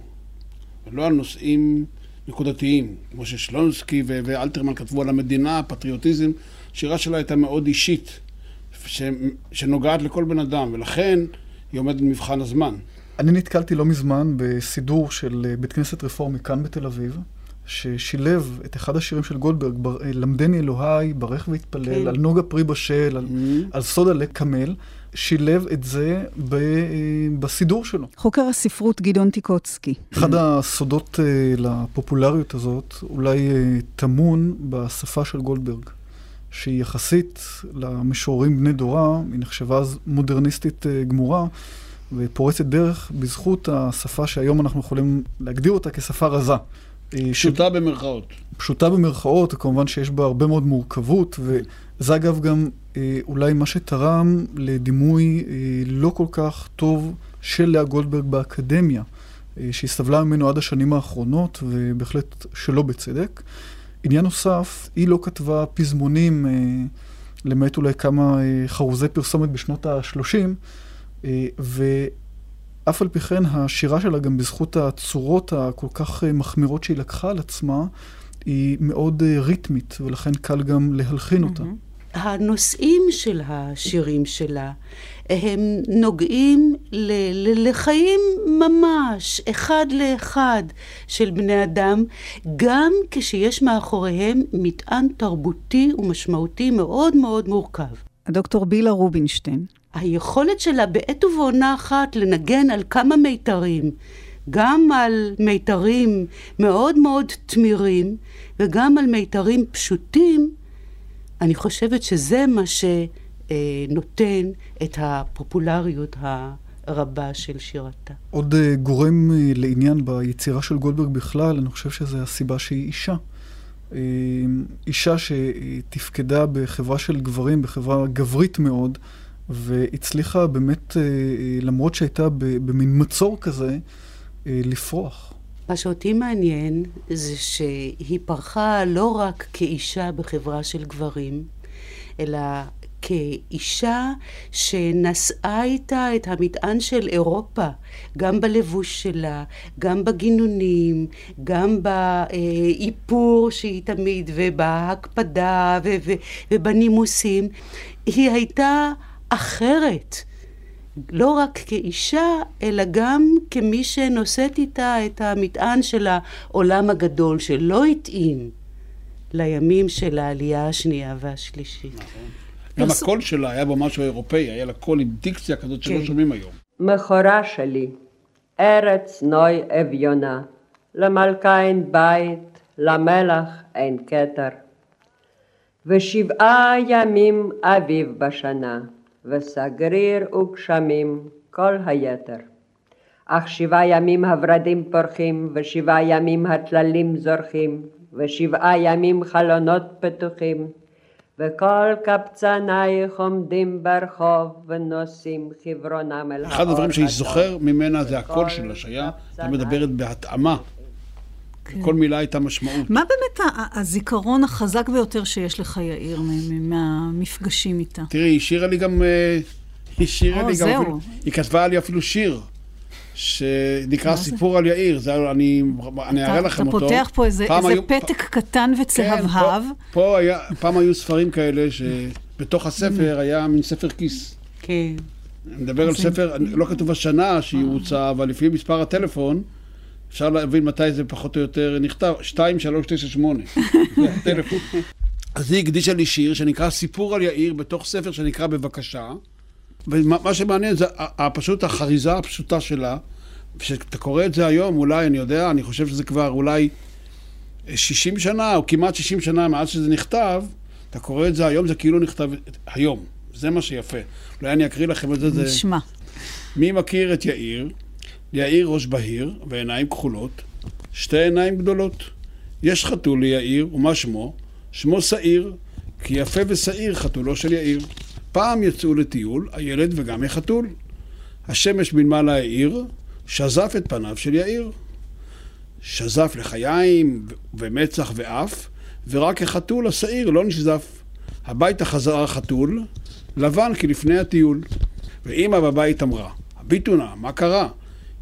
ולא על נושאים נקודתיים, כמו ששלונסקי ואלתרמן כתבו על המדינה, הפטריוטיזם. השירה שלה הייתה מאוד אישית, ש... שנוגעת לכל בן אדם, ולכן היא עומדת במבחן הזמן. אני נתקלתי לא מזמן בסידור של בית כנסת רפורמי כאן בתל אביב, ששילב את אחד השירים של גולדברג, בר, אה, למדני אלוהי, ברך והתפלל, כן. על נוגה פרי בשל, על, mm-hmm. על סודה לקמל, שילב את זה ב, אה, בסידור שלו. חוקר הספרות גדעון טיקוצקי. אחד הסודות uh, לפופולריות הזאת אולי uh, טמון בשפה של גולדברג. שהיא יחסית למשוררים בני דורה, היא נחשבה אז מודרניסטית uh, גמורה, ופורצת דרך בזכות השפה שהיום אנחנו יכולים להגדיר אותה כשפה רזה. פשוטה ש... במרכאות. פשוטה במרכאות, כמובן שיש בה הרבה מאוד מורכבות, וזה אגב גם אה, אולי מה שתרם לדימוי אה, לא כל כך טוב של לאה גולדברג באקדמיה, אה, שהיא סבלה ממנו עד השנים האחרונות, ובהחלט שלא בצדק. עניין נוסף, היא לא כתבה פזמונים, למעט אולי כמה חרוזי פרסומת בשנות ה-30, ו... אף על פי כן, השירה שלה, גם בזכות הצורות הכל כך אה, מחמירות שהיא לקחה על עצמה, היא מאוד אה, ריתמית, ולכן קל גם להלחין אותה. הנושאים של השירים שלה, הם נוגעים ל- ל- לחיים ממש, אחד לאחד של בני אדם, גם כשיש מאחוריהם מטען תרבותי ומשמעותי מאוד מאוד מורכב. הדוקטור בילה רובינשטיין. היכולת שלה בעת ובעונה אחת לנגן על כמה מיתרים, גם על מיתרים מאוד מאוד תמירים וגם על מיתרים פשוטים, אני חושבת שזה מה שנותן את הפופולריות הרבה של שירתה. עוד uh, גורם uh, לעניין ביצירה של גולדברג בכלל, אני חושב שזו הסיבה שהיא אישה. Uh, אישה שתפקדה בחברה של גברים, בחברה גברית מאוד, והצליחה באמת, אה, אה, למרות שהייתה במין מצור כזה, אה, לפרוח. מה שאותי מעניין זה שהיא פרחה לא רק כאישה בחברה של גברים, אלא כאישה שנשאה איתה את המטען של אירופה, גם בלבוש שלה, גם בגינונים, גם באיפור שהיא תמיד, ובהקפדה ו- ו- ובנימוסים. היא הייתה אחרת. לא רק כאישה, אלא גם כמי שנושאת איתה את המטען של העולם הגדול, שלא התאים לימים של העלייה השנייה והשלישית. גם הקול שלה היה בו משהו אירופאי, היה לה קול עם דיקציה כזאת שלא כן. שומעים היום. מכורה שלי, ארץ נוי אביונה, למלכה אין בית, למלך אין כתר. ושבעה ימים אביב בשנה, וסגריר וגשמים כל היתר. אך שבעה ימים הורדים פורחים, ושבעה ימים הטללים זורחים, ושבעה ימים חלונות פתוחים, וכל קבצנייך עומדים ברחוב ונושאים חברונם אל האור. אחד הדברים שאני. זוכר ממנה זה הקול שלה, שהיה, הייתה מדברת בהתאמה. כל מילה הייתה משמעות. מה באמת הזיכרון החזק ביותר שיש לך, יאיר, מהמפגשים איתה? תראי, היא השאירה לי גם, אה, היא השאירה לי גם זהו. היא כתבה לי אפילו שיר, שנקרא סיפור על יאיר, זה, אני אני אראה אתה- לכם אתה אותו. פותח פה איזה איזה היו- פתק קטן וצהבהב. כן, פה, פה היה, פעם היו ספרים כאלה שבתוך הספר היה מין ספר כיס. כן. אני מדבר על ספר, לא כתוב השנה שהיא הוצאה, אבל לפי מספר הטלפון, אפשר להבין מתי זה פחות או יותר נכתב, 2398. [LAUGHS] זה הטלפון. [LAUGHS] אז היא הקדישה לי שיר שנקרא סיפור על יאיר בתוך ספר שנקרא בבקשה. ומה מה שמעניין זה פשוט החריזה הפשוטה שלה. כשאתה קורא את זה היום, אולי, אני יודע, אני חושב שזה כבר אולי 60 שנה, או כמעט 60 שנה מאז שזה נכתב, אתה קורא את זה היום, זה כאילו נכתב היום. זה מה שיפה. אולי אני אקריא לכם את זה. זה... נשמע. מי מכיר את יאיר? יאיר ראש בהיר ועיניים כחולות, שתי עיניים גדולות. יש חתול ליאיר, ומה שמו? שמו שעיר, כי יפה ושעיר חתולו של יאיר. פעם יצאו לטיול, הילד וגם החתול. השמש מלמעלה האיר, שזף את פניו של יאיר. שזף לחיים ומצח ואף, ורק החתול השעיר לא נשזף. הביתה חזר החתול, לבן כלפני הטיול. ואימא בבית אמרה, הביטו נא, מה קרה?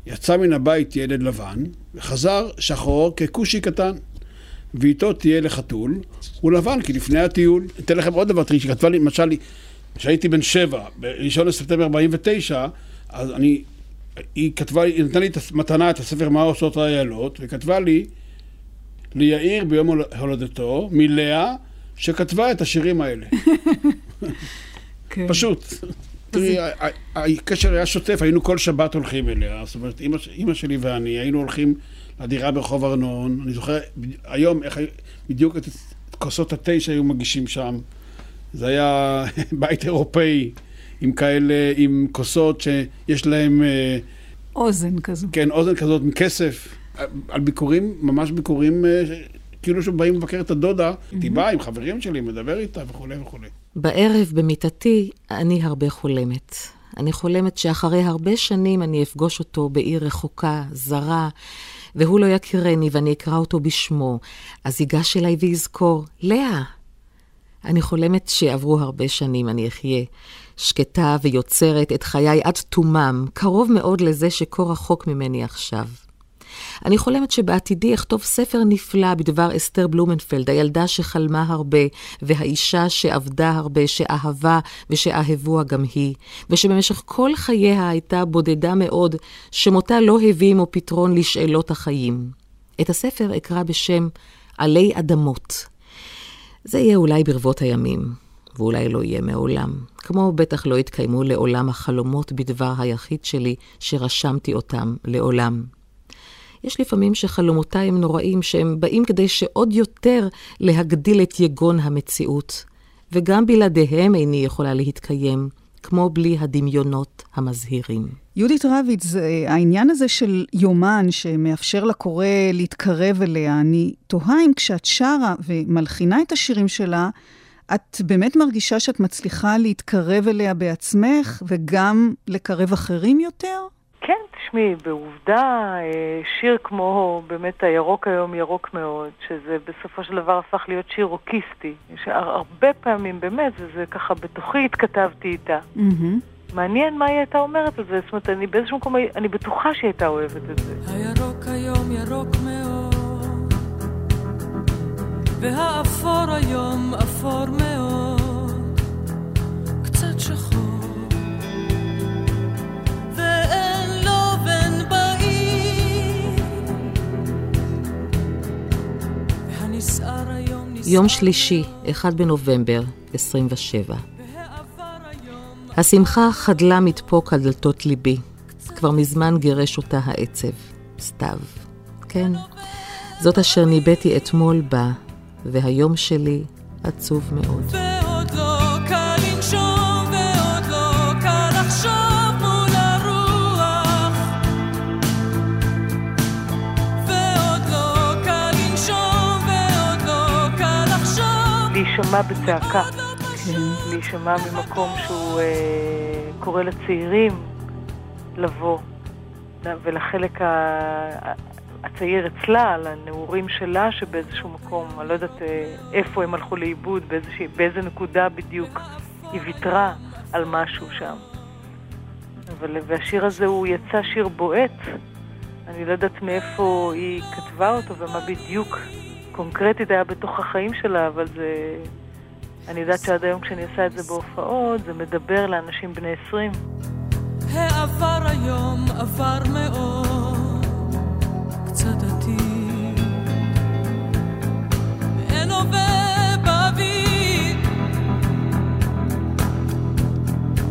יצא מן הבית ילד לבן, וחזר שחור ככושי קטן. ואיתו תהיה לחתול, הוא לבן כלפני הטיול. אתן לכם עוד דבר, תראי, שכתבה לי, למשל, כשהייתי בן שבע, בראשון לספטמבר 49, אז אני, היא כתבה היא נתנה לי את המתנה, את הספר מה עושות האיילות, וכתבה לי, ליאיר ביום הול- הולדתו, מלאה, שכתבה את השירים האלה. [LAUGHS] כן. פשוט. תראי, הקשר היה שוטף, היינו כל שבת הולכים אליה. זאת אומרת, אימא, שלי ואני היינו הולכים לדירה ברחוב ארנון. אני זוכר היום איך בדיוק את כוסות התה שהיו מגישים שם. זה היה [LAUGHS] בית אירופאי עם כאלה, עם כוסות שיש להם, אה, אוזן כזו. כן, אוזן כזאת מכסף. על ביקורים, ממש ביקורים, אה, כאילו שבאים לבקר את הדודה, הייתי בא עם חברים שלי, מדבר איתה וכולי וכולי. בערב במיטתי אני הרבה חולמת. אני חולמת שאחרי הרבה שנים אני אפגוש אותו בעיר רחוקה, זרה, והוא לא יכירני ואני אקרא אותו בשמו. אז ייגש אליי ויזכור, לאה. אני חולמת שעברו הרבה שנים, אני אחיה שקטה ויוצרת את חיי עד תומם, קרוב מאוד לזה שכה רחוק ממני עכשיו. אני חולמת שבעתידי אכתוב ספר נפלא בדבר אסתר בלומנפלד, הילדה שחלמה הרבה, והאישה שעבדה הרבה, שאהבה ושאהבוה גם היא, ושבמשך כל חייה הייתה בודדה מאוד, שמותה לא הביא עמו פתרון לשאלות החיים. את הספר אקרא בשם עלי אדמות. זה יהיה אולי ברבות הימים, ואולי לא יהיה מעולם. כמו בטח לא יתקיימו לעולם החלומות בדבר היחיד שלי, שרשמתי אותם לעולם. יש לפעמים שחלומותיי הם נוראים, שהם באים כדי שעוד יותר להגדיל את יגון המציאות, וגם בלעדיהם איני יכולה להתקיים, כמו בלי הדמיונות המזהירים. יהודית רביץ, אה, העניין הזה של יומן שמאפשר לקורא להתקרב אליה, אני תוהה אם כשאת שרה ומלחינה את השירים שלה, את באמת מרגישה שאת מצליחה להתקרב אליה בעצמך וגם לקרב אחרים יותר? כן, תשמעי, בעובדה, אה, שיר כמו באמת הירוק היום ירוק מאוד, שזה בסופו של דבר הפך להיות שיר רוקיסטי. יש הרבה פעמים, באמת, וזה ככה בתוכי התכתבתי איתה. מעניין מה היא הייתה אומרת על זה, זאת אומרת, אני באיזשהו מקום, אני בטוחה שהיא הייתה אוהבת את זה. הירוק היום ירוק מאוד, והאפור היום אפור מאוד, קצת שחור, יום שלישי, 1 בנובמבר, 27. השמחה חדלה מדפוק על דלתות ליבי. כבר מזמן גירש אותה העצב. סתיו. כן, זאת אשר ניבאתי אתמול בה, והיום שלי עצוב מאוד. להישמע בצעקה. להישמע ממקום שהוא אה, קורא לצעירים לבוא, ולחלק ה- הצעיר אצלה, לנעורים שלה, שבאיזשהו מקום, אני לא יודעת אה, איפה הם הלכו לאיבוד, באיזושה, באיזה נקודה בדיוק היא ויתרה על משהו שם. אבל, והשיר הזה הוא יצא שיר בועט. אני לא יודעת מאיפה היא כתבה אותו ומה בדיוק קונקרטית היה בתוך החיים שלה, אבל זה... אני יודעת שעד היום כשאני עושה את זה בהופעות, זה מדבר לאנשים בני 20. העבר היום עבר מאוד, קצת עתיד. אין הווה באוויר,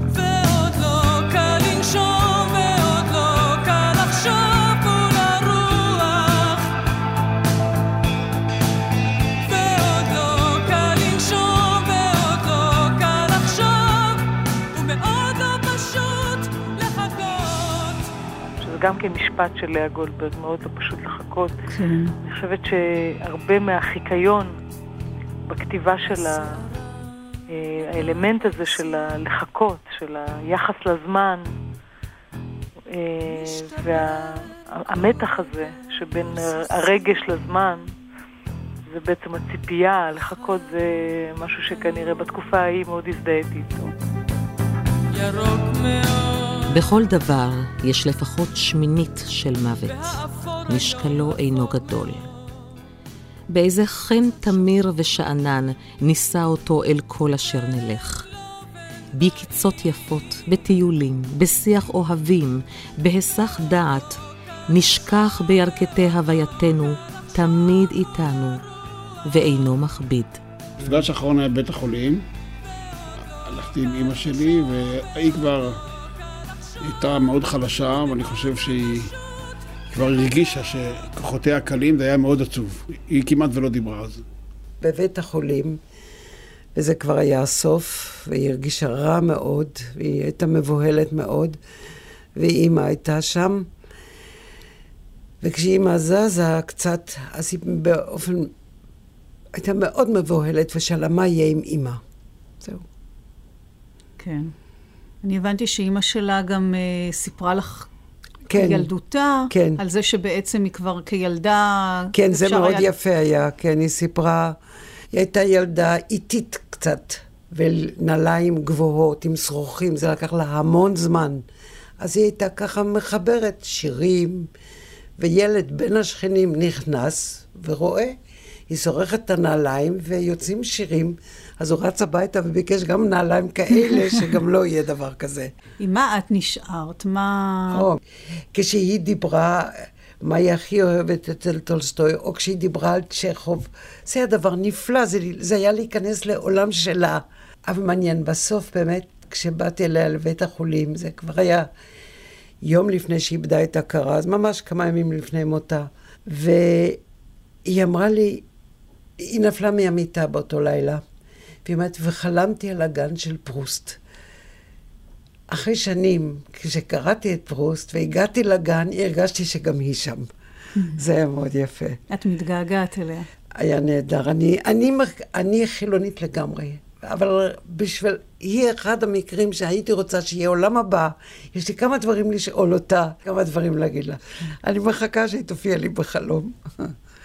ועוד לא קל לנשום, גם כן משפט של לאה גולדברג, מאוד לא פשוט לחכות. כן. אני חושבת שהרבה מהחיקיון בכתיבה של ה... אה, האלמנט הזה של הלחכות, של היחס לזמן, אה, והמתח הזה שבין הרגש לזמן, זה בעצם הציפייה, לחכות זה משהו שכנראה בתקופה ההיא מאוד הזדהיתי איתו. ירוק מאוד, בכל דבר יש לפחות שמינית של מוות. משקלו אינו גדול. באיזה חן תמיר ושאנן נישא אותו אל כל אשר נלך. בקיצות יפות, בטיולים, בשיח אוהבים, בהיסח דעת, נשכח בירכתי הווייתנו, תמיד איתנו, ואינו מכביד. המפגש האחרון היה בבית החולים. הלכתי עם אימא שלי, והיא כבר הייתה מאוד חלשה, ואני חושב שהיא כבר הרגישה שכוחותיה קלים, זה היה מאוד עצוב. היא כמעט ולא דיברה על זה. בבית החולים, וזה כבר היה הסוף, והיא הרגישה רע מאוד, והיא הייתה מבוהלת מאוד, ואימא הייתה שם. וכשאימא זזה קצת, אז היא באופן... הייתה מאוד מבוהלת ושאלה מה יהיה עם אימא. זהו. כן. אני הבנתי שאימא שלה גם אה, סיפרה לך כן. ילדותה, כן. על זה שבעצם היא כבר כילדה... כן, זה מאוד היה- יפה היה, כן, היא סיפרה, היא הייתה ילדה איטית קצת, ונעליים גבוהות עם שרוכים, זה לקח לה המון זמן. אז היא הייתה ככה מחברת שירים, וילד בין השכנים נכנס ורואה, היא שורכת את הנעליים ויוצאים שירים, אז הוא רץ הביתה וביקש גם נעליים כאלה, [LAUGHS] שגם לא יהיה דבר כזה. עם מה את נשארת? מה... או, כשהיא דיברה, מה היא הכי אוהבת אצל טולסטוי, או כשהיא דיברה על צ'כוב, זה היה דבר נפלא, זה, זה היה להיכנס לעולם שלה. אבל מעניין, בסוף באמת, כשבאתי אליה לבית החולים, זה כבר היה יום לפני שהיא איבדה את הכרה, אז ממש כמה ימים לפני מותה. והיא אמרה לי, היא נפלה מהמיטה באותו לילה, והיא אומרת, וחלמתי על הגן של פרוסט. אחרי שנים, כשקראתי את פרוסט והגעתי לגן, הרגשתי שגם היא שם. זה היה מאוד יפה. את מתגעגעת אליה. היה נהדר. אני, אני, אני חילונית לגמרי, אבל בשביל, היא אחד המקרים שהייתי רוצה שיהיה עולם הבא. יש לי כמה דברים לשאול אותה, כמה דברים להגיד לה. אני מחכה שהיא תופיע לי בחלום. [LAUGHS]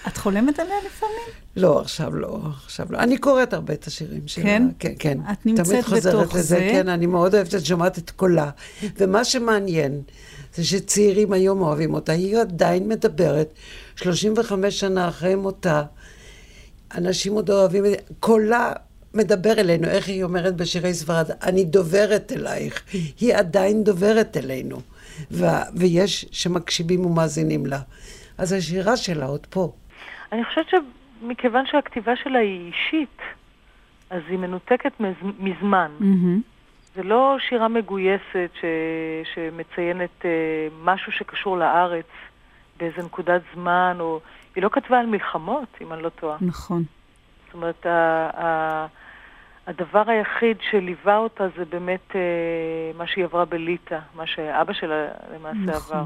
את חולמת עליה לפעמים? לא, עכשיו לא, עכשיו לא. אני קוראת הרבה את השירים שלה. כן? כן, כן. את נמצאת תמיד חוזרת בתוך לזה, זה. כן, אני מאוד אוהבת את שומעת את קולה. ומה שמעניין, זה שצעירים היום אוהבים אותה. היא עדיין מדברת, 35 שנה אחרי מותה, אנשים עוד אוהבים את זה. קולה מדבר אלינו, איך היא אומרת בשירי ספרד? אני דוברת אלייך. היא עדיין דוברת אלינו. ו- ויש שמקשיבים ומאזינים לה. אז השירה שלה עוד פה. אני חושבת שמכיוון שהכתיבה שלה היא אישית, אז היא מנותקת מז- מזמן. מהמם. זה לא שירה מגויסת ש... שמציינת אה, משהו שקשור לארץ באיזה נקודת זמן, או... היא לא כתבה על מלחמות, אם אני לא טועה. נכון. זאת אומרת, ה... ה... הדבר היחיד שליווה אותה זה באמת אה, מה שהיא עברה בליטא, מה שאבא שלה למעשה נכון. עבר.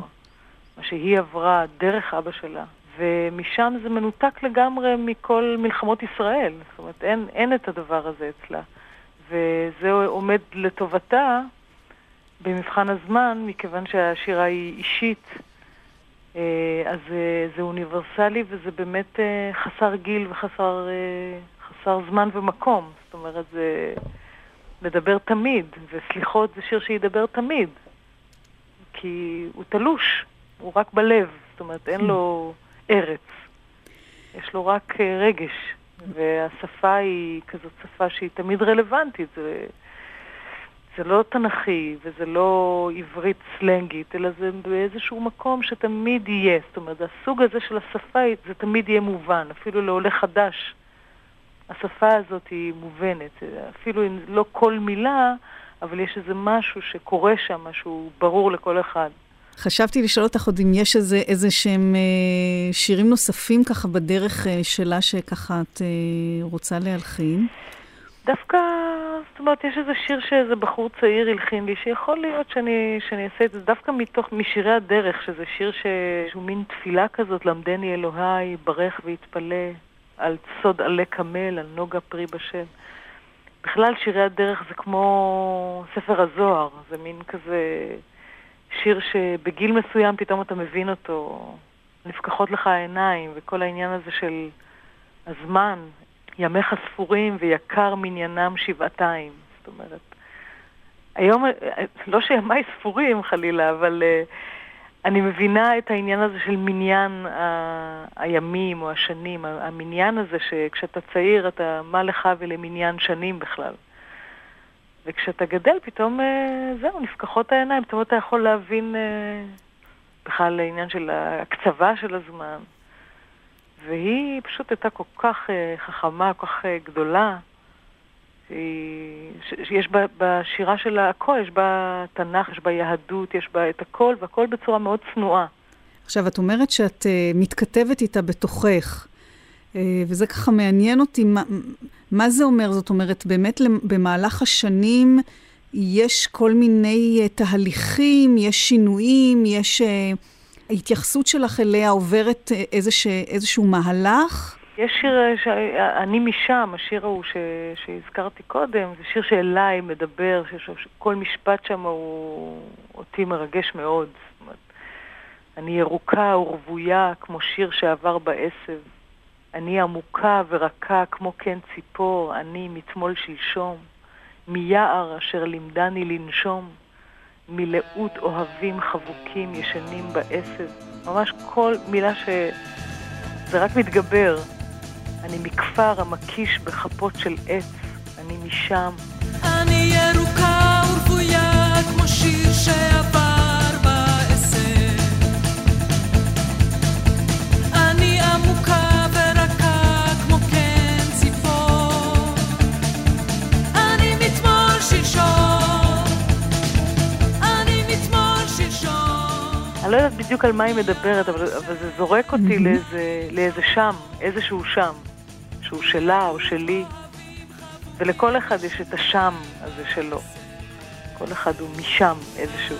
מה שהיא עברה דרך אבא שלה. ומשם זה מנותק לגמרי מכל מלחמות ישראל. זאת אומרת, אין, אין את הדבר הזה אצלה. וזה עומד לטובתה במבחן הזמן, מכיוון שהשירה היא אישית. אה, אז אה, זה אוניברסלי וזה באמת אה, חסר גיל וחסר חסר זמן ומקום. זאת אומרת, זה לדבר תמיד, וסליחות זה שיר שידבר תמיד. כי הוא תלוש, הוא רק בלב, זאת אומרת, אין לו ארץ. יש לו רק אה, רגש, והשפה היא כזאת שפה שהיא תמיד רלוונטית. זה, זה לא תנכי וזה לא עברית סלנגית, אלא זה באיזשהו מקום שתמיד יהיה. זאת אומרת, הסוג הזה של השפה, זה תמיד יהיה מובן. אפילו לעולה חדש, השפה הזאת היא מובנת. אפילו אם לא כל מילה, אבל יש איזה משהו שקורה שם, משהו ברור לכל אחד. חשבתי לשאול אותך עוד אם יש איזה, איזה שהם אה, שירים נוספים ככה בדרך אה, שלה שככה את אה, רוצה להלחין. דווקא, זאת אומרת, יש איזה שיר שאיזה בחור צעיר הלחין לי, שיכול להיות שאני, שאני אעשה את זה דווקא מתוך, משירי הדרך, שזה שיר ש... שהוא מין תפילה כזאת, למדני אלוהי, ברך והתפלא, על סוד עלה קמל, על נוגה פרי בשל. בכלל, שירי הדרך זה כמו ספר הזוהר, זה מין כזה שיר שבגיל מסוים פתאום אתה מבין אותו, נפקחות לך העיניים, וכל העניין הזה של הזמן, ימיך ספורים ויקר מניינם שבעתיים. זאת אומרת, היום, לא שימיי ספורים חלילה, אבל uh, אני מבינה את העניין הזה של מניין ה- הימים או השנים, המניין הזה שכשאתה צעיר אתה, מה לך ולמניין שנים בכלל. וכשאתה גדל פתאום, אה, זהו, נפקחות העיניים, פתאום אתה יכול להבין אה, בכלל העניין של ההקצבה של הזמן. והיא פשוט הייתה כל כך אה, חכמה, כל כך אה, גדולה, שיש בה, בשירה שלה הכל, יש בה תנ"ך, יש בה יהדות, יש בה את הכל, והכל בצורה מאוד צנועה. עכשיו, את אומרת שאת uh, מתכתבת איתה בתוכך, uh, וזה ככה מעניין אותי, מה, מה זה אומר? זאת אומרת, באמת במהלך השנים יש כל מיני uh, תהליכים, יש שינויים, יש... Uh, ההתייחסות שלך אליה עוברת uh, איזשה, איזשהו מהלך? יש שיר, אה, ש... אני משם, השיר ההוא ש... שהזכרתי קודם, זה שיר שאליי מדבר, ש... שכל משפט שם הוא אותי מרגש מאוד. אני ירוקה ורבויה כמו שיר שעבר בעשב. אני עמוקה ורכה כמו קן ציפור, אני מתמול שלשום. מיער אשר לימדני לנשום. מלאות אוהבים חבוקים ישנים בעשב. ממש כל מילה ש... זה רק מתגבר. אני מכפר המקיש בכפות של עץ, אני משם. אני ירוקה ורוויה כמו שיר שעבר בעשב. אני עמוקה אני לא יודעת בדיוק על מה היא מדברת, אבל, אבל זה זורק אותי לאיזה, לאיזה שם, איזשהו שם, שהוא שלה או שלי, ולכל אחד יש את השם הזה שלו. כל אחד הוא משם איזשהו.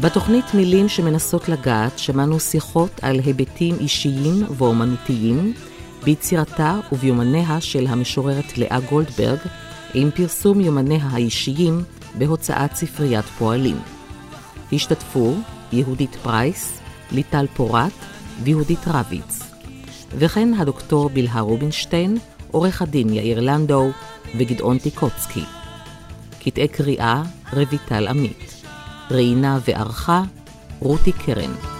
בתוכנית מילים שמנסות לגעת שמענו שיחות על היבטים אישיים ואומנותיים ביצירתה וביומניה של המשוררת לאה גולדברג עם פרסום יומניה האישיים בהוצאת ספריית פועלים. השתתפו יהודית פרייס, ליטל פורת ויהודית רביץ, וכן הדוקטור בלהה רובינשטיין, עורך הדין יאיר לנדו וגדעון טיקוצקי. קטעי קריאה רויטל עמית. ראיינה וערכה רותי קרן.